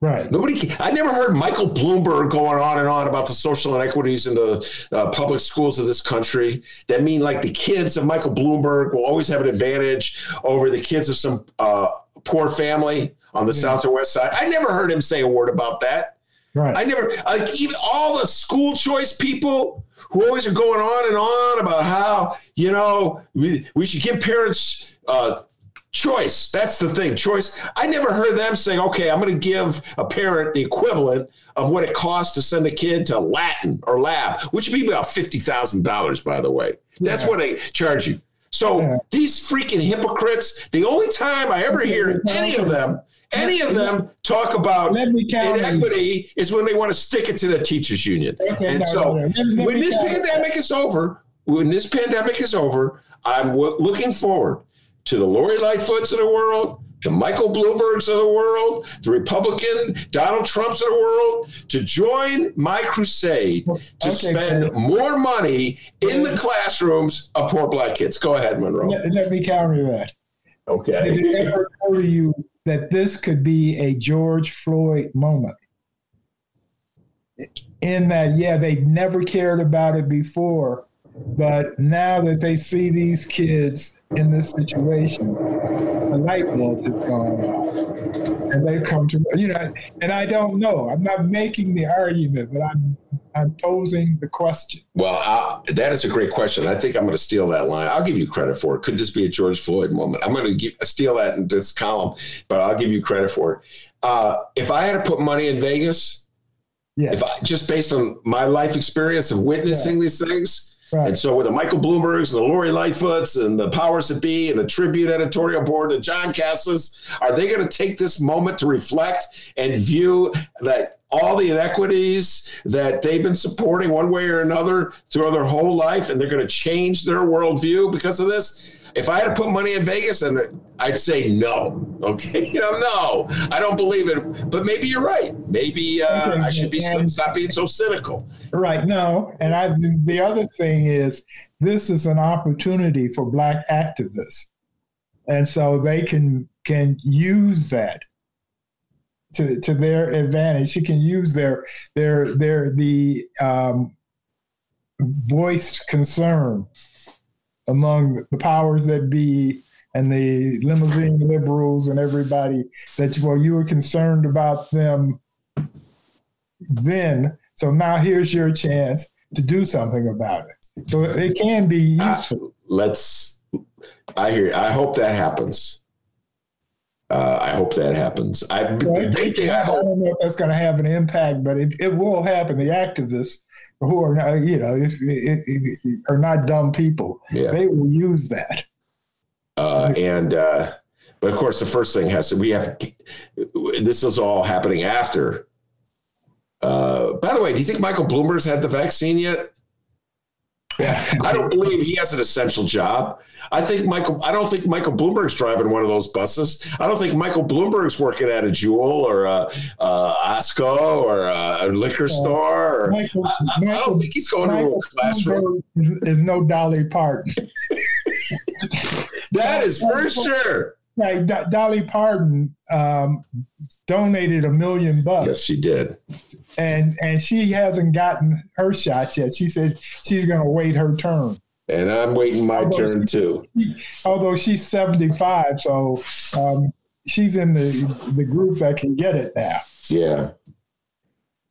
[SPEAKER 3] right,
[SPEAKER 2] Nobody. I never heard Michael Bloomberg going on and on about the social inequities in the uh, public schools of this country. That mean like the kids of Michael Bloomberg will always have an advantage over the kids of some uh, poor family on the
[SPEAKER 3] Yeah.
[SPEAKER 2] south or west side. I never heard him say a word about that.
[SPEAKER 3] Right.
[SPEAKER 2] I never like even all the school choice people who always are going on and on about how you know we, we should give parents uh, choice. That's the thing, choice. I never heard them saying, "Okay, I'm going to give a parent the equivalent of what it costs to send a kid to Latin or lab, which would be about fifty thousand dollars, by the way. That's
[SPEAKER 3] Yeah.
[SPEAKER 2] what they charge you." So
[SPEAKER 3] Yeah.
[SPEAKER 2] these freaking hypocrites. The only time I ever hear any of them, any of them talk about
[SPEAKER 3] Let me count.
[SPEAKER 2] inequity is when they want to stick it to the teachers union.
[SPEAKER 3] Okay,
[SPEAKER 2] and
[SPEAKER 3] no,
[SPEAKER 2] so
[SPEAKER 3] no, no. Let- let
[SPEAKER 2] when this pandemic is over, when this pandemic is over, I'm w- looking forward to the Lori Lightfoots of the world, the Michael Bloombergs of the world, the Republican Donald Trumps of the world to join my crusade to
[SPEAKER 3] Okay,
[SPEAKER 2] spend more money in the classrooms of poor black kids. Go ahead, Monroe.
[SPEAKER 3] Let, let me counter that. Did
[SPEAKER 2] Okay.
[SPEAKER 3] it ever occur to you that this could be a George Floyd moment? In that, yeah, they never cared about it before, but now that they see these kids in this situation, light bulb has gone off. And they've come to, you know, and I don't know. I'm not making the argument, but I'm I'm posing the question.
[SPEAKER 2] Well, I, that is a great question. I think I'm going to steal that line. I'll give you credit for it. Could this be a George Floyd moment? I'm going to give, steal that in this column, but I'll give you credit for it. Uh, if I had to put money in Vegas,
[SPEAKER 3] Yeah.
[SPEAKER 2] if I, just based on my life experience of witnessing these things,
[SPEAKER 3] Right.
[SPEAKER 2] and so with the Michael Bloombergs and the Lori Lightfoots and the powers that be and the Tribune editorial board and John Kasses, are they going to take this moment to reflect and view that all the inequities that they've been supporting one way or another throughout their whole life, and they're going to change their worldview because of this? If I had to put money in Vegas, and I'd say no. Okay, you know, no, I don't believe it. But maybe you're right. Maybe uh, I should be
[SPEAKER 3] and-
[SPEAKER 2] stop being so cynical.
[SPEAKER 3] Right. No. And I the other thing is this is an opportunity for black activists. And so they can can use that to, to their advantage. You can use their their their the um, voiced concern among the powers that be and the limousine liberals and everybody that well you were concerned about them then. So now here's your chance to do something about it. So it can be
[SPEAKER 2] Ah,
[SPEAKER 3] useful.
[SPEAKER 2] let's i hear i hope that happens. Uh, i hope that happens. I thing i
[SPEAKER 3] I
[SPEAKER 2] hope
[SPEAKER 3] don't know if that's going to have an impact, but it, it will happen. The activists who are not, you know, are not dumb people.
[SPEAKER 2] yeah
[SPEAKER 3] They will use that.
[SPEAKER 2] uh, and uh, but of course the first thing has to we have this is all happening after uh, by the way do you think michael bloomberg's had the vaccine yet
[SPEAKER 3] Yeah.
[SPEAKER 2] I don't believe he has an essential job. I think Michael. I don't think Michael Bloomberg's driving one of those buses. I don't think Michael Bloomberg's working at a Jewel or a, a Osco or a, liquor store. Or,
[SPEAKER 3] Michael,
[SPEAKER 2] I, I
[SPEAKER 3] Michael,
[SPEAKER 2] don't think he's going to
[SPEAKER 3] Michael
[SPEAKER 2] a classroom.
[SPEAKER 3] Is, is no Dolly Parton.
[SPEAKER 2] That is for sure.
[SPEAKER 3] Right. D- Dolly Parton um, donated a million bucks.
[SPEAKER 2] Yes, she did.
[SPEAKER 3] And and she hasn't gotten her shot yet. She says she's going to wait her turn.
[SPEAKER 2] And I'm waiting my although turn she, too.
[SPEAKER 3] Although she's 75, so um, she's in the the group that can get it now.
[SPEAKER 2] Yeah.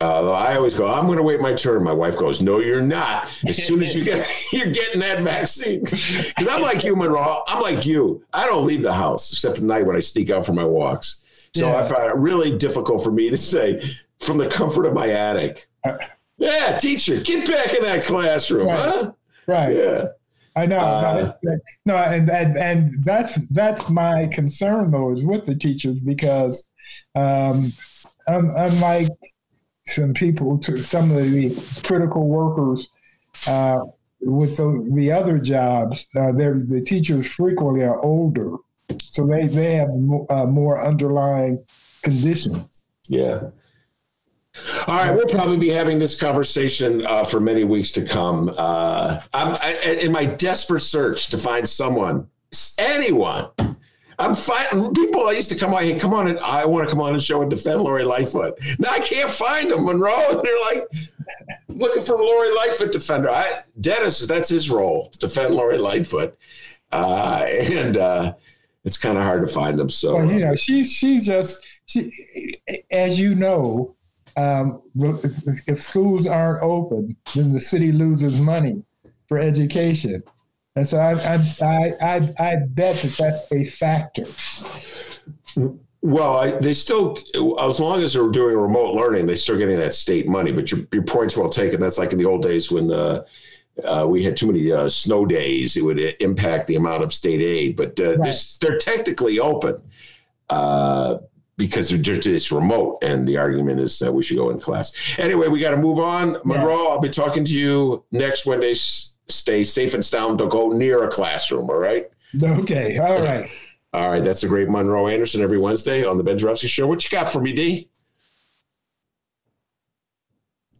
[SPEAKER 2] Uh, I always go, I'm going to wait my turn. My wife goes, No, you're not. As soon as you get, you're getting that vaccine. Because I'm like you, Monroe. I'm like you. I don't leave the house except at night when I sneak out for my walks. So yeah. I find it really difficult for me to say from the comfort of my attic. Uh, yeah, teacher, get back in that classroom,
[SPEAKER 3] right.
[SPEAKER 2] huh?
[SPEAKER 3] Right.
[SPEAKER 2] Yeah.
[SPEAKER 3] I know. Uh, no, and, and and that's that's my concern though is with the teachers because um, unlike some people to some of the critical workers uh, with the, the, other jobs, uh, the teachers frequently are older, so they they have more, uh, more underlying conditions.
[SPEAKER 2] Yeah. All right, we'll probably be having this conversation uh, for many weeks to come. Uh, I'm I, in my desperate search to find someone, anyone I'm fighting people. I used to come on, here, come on, and I want to come on and show and defend Lori Lightfoot. Now I can't find them, Monroe. And they're like looking for Lori Lightfoot defender. I, Dennis, that's his role defend Lori Lightfoot, uh, and uh, it's kind of hard to find them. So
[SPEAKER 3] well, you know, she's she's just she, as you know. Um, if schools aren't open, then the city loses money for education. And so I, I, I, I, bet that that's a factor.
[SPEAKER 2] Well, I, they still, as long as they're doing remote learning, they're still getting that state money. But your, your point's well taken. That's like in the old days when uh, uh, we had too many uh, snow days, it would impact the amount of state aid. But uh, right. they're technically open uh, because it's remote. And the argument is that we should go in class. Anyway, we got to move on. Monroe, yeah. I'll be talking to you next Wednesday stay safe and sound. Don't go near a classroom. All right.
[SPEAKER 3] Okay. All right.
[SPEAKER 2] All right. That's the great Monroe Anderson every Wednesday on the Ben Joravsky Show. What you got for me, D?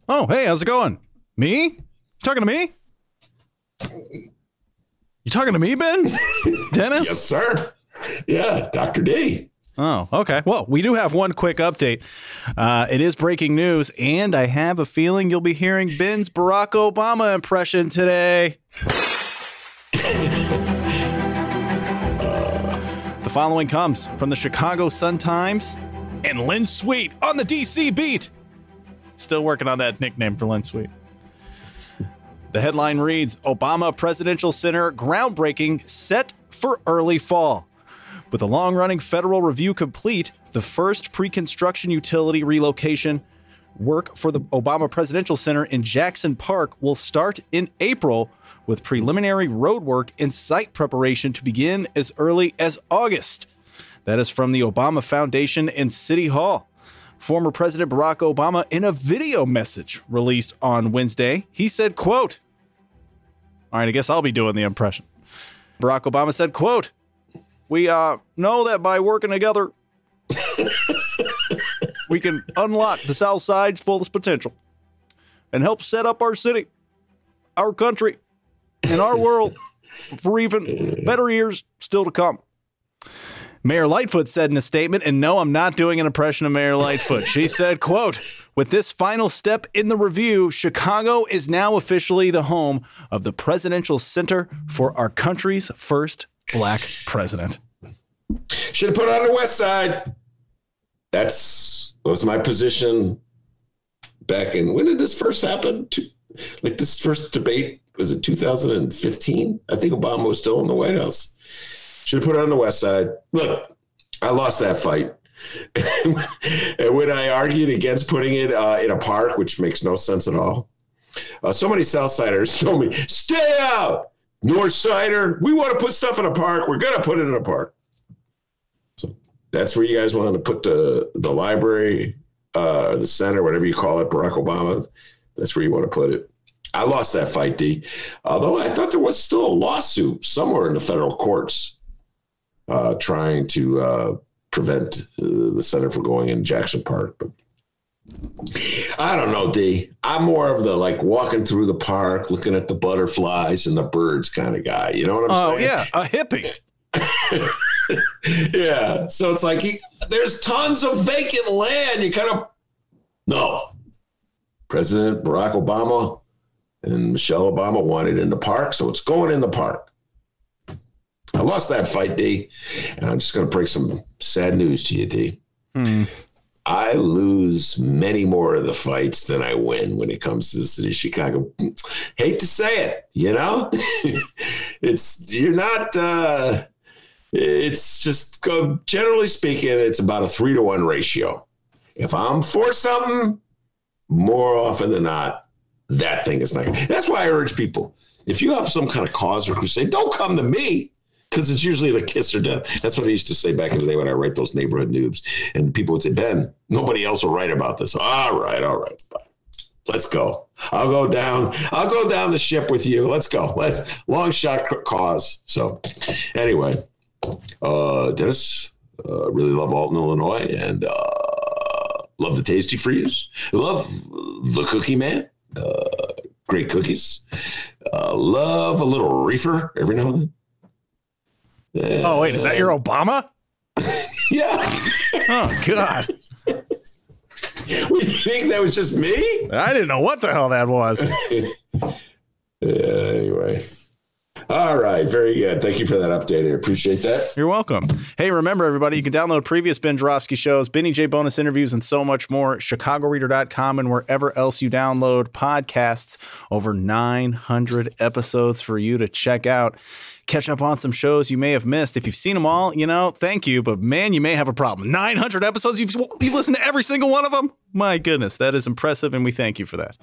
[SPEAKER 1] Oh, hey, how's it going? Me? You talking to me? You talking to me, Ben? Dennis?
[SPEAKER 2] yes, sir. Yeah, Dr. D.
[SPEAKER 1] Oh, okay. Well, we do have one quick update. Uh, it is breaking news, and I have a feeling you'll be hearing Ben's Barack Obama impression today. the following comes from the Chicago Sun Times and Lynn Sweet on the DC beat. Still working on that nickname for Lynn Sweet. The headline reads Obama Presidential Center groundbreaking set for early fall. With a long running federal review complete, the first pre construction utility relocation work for the Obama Presidential Center in Jackson Park will start in April, with preliminary road work and site preparation to begin as early as August. That is from the Obama Foundation and City Hall. Former President Barack Obama in a video message released on Wednesday, he said, quote, All right, I guess I'll be doing the impression. Barack Obama said, quote, we uh, know that by working together, we can unlock the South Side's fullest potential and help set up our city, our country, and our world for even better years still to come. Mayor Lightfoot said in a statement, and no, I'm not doing an impression of Mayor Lightfoot. She said, quote, with this final step in the review, Chicago is now officially the home of the Presidential Center for our country's first black president.
[SPEAKER 2] Should have put on the west side. That's was my position back in when did this first happen? To, like this first debate was it 2015? I think Obama was still in the White House. Should have put it on the west side. Look, I lost that fight. and when I argued against putting it uh, in a park, which makes no sense at all, uh, so many Southsiders told me, "Stay out." North Sider, we want to put stuff in a park. We're going to put it in a park. So that's where you guys want to put the the library, uh, the center, whatever you call it, Barack Obama. That's where you want to put it. I lost that fight, D. Although I thought there was still a lawsuit somewhere in the federal courts uh, trying to uh, prevent uh, the center from going in Jackson Park, but I don't know, D. I'm more of the like walking through the park, looking at the butterflies and the birds kind of guy. You know what I'm
[SPEAKER 1] oh,
[SPEAKER 2] saying?
[SPEAKER 1] Oh yeah, a hippie.
[SPEAKER 2] yeah. So it's like he, there's tons of vacant land. You kind of no. President Barack Obama and Michelle Obama wanted in the park, so it's going in the park. I lost that fight, D, and I'm just going to break some sad news to you, D.
[SPEAKER 1] Hmm.
[SPEAKER 2] I lose many more of the fights than I win when it comes to the city of Chicago. Hate to say it, you know, it's you're not. Uh, it's just generally speaking, it's about a three to one ratio. If I'm for something, more often than not, that thing is not. That's why I urge people: if you have some kind of cause or crusade, don't come to me because it's usually the kiss or death. That's what I used to say back in the day when I write those neighborhood noobs, and people would say, "Ben, nobody else will write about this." All right, all right, let's go. I'll go down. I'll go down the ship with you. Let's go. Let's long shot cause. So, anyway, uh, Dennis, uh, really love Alton, Illinois, and uh, love the Tastee Freez. Love the Cookie Man. Uh, great cookies. Uh, love a little reefer every now and then.
[SPEAKER 1] Oh wait, is that your Obama?
[SPEAKER 2] yeah.
[SPEAKER 1] oh God.
[SPEAKER 2] We think that was just me?
[SPEAKER 1] I didn't know what the hell that was.
[SPEAKER 2] yeah, anyway. All right, very good. Thank you for that update. I appreciate that.
[SPEAKER 1] You're welcome. Hey, remember everybody, you can download previous Ben Joravsky shows, Benny J bonus interviews, and so much more at chicagoreader.com and wherever else you download podcasts. Over 900 episodes for you to check out catch up on some shows you may have missed. If you've seen them all, you know, thank you, but man, you may have a problem. 900 episodes, you've, you've listened to every single one of them? My goodness, that is impressive, and we thank you for that.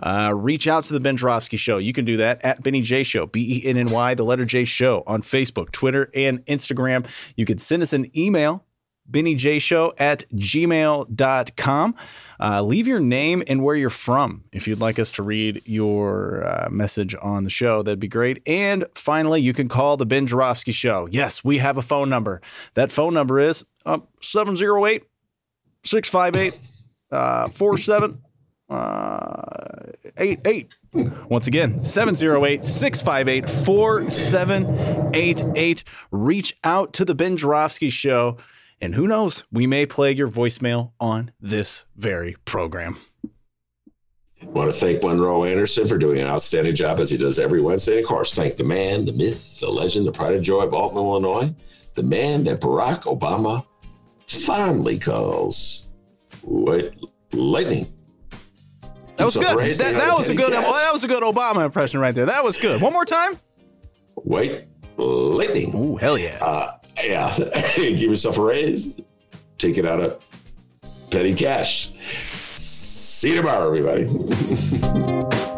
[SPEAKER 1] Uh, reach out to the Ben Joravsky Show. You can do that at Benny J Show, B E N N Y, the letter J Show on Facebook, Twitter, and Instagram. You can send us an email bennyjshow at gmail.com. Uh, leave your name and where you're from if you'd like us to read your uh, message on the show. That'd be great. And finally, you can call the Ben Joravsky Show. Yes, we have a phone number. That phone number is uh, 708 658 uh, 47 uh, 88. Once again, 708 658 4788. Reach out to the Ben Joravsky Show. And who knows, we may play your voicemail on this very program.
[SPEAKER 2] I want to thank Monroe Anderson for doing an outstanding job as he does every Wednesday. Of course, thank the man, the myth, the legend, the pride and joy of Alton, Illinois, the man that Barack Obama fondly calls what, lightning.
[SPEAKER 1] That was good. That, that was a good. That was a good Obama impression right there. That was good. One more time.
[SPEAKER 2] White lightning.
[SPEAKER 1] Ooh, hell yeah. Uh,
[SPEAKER 2] yeah, give yourself a raise, take it out of petty cash. See you tomorrow, everybody.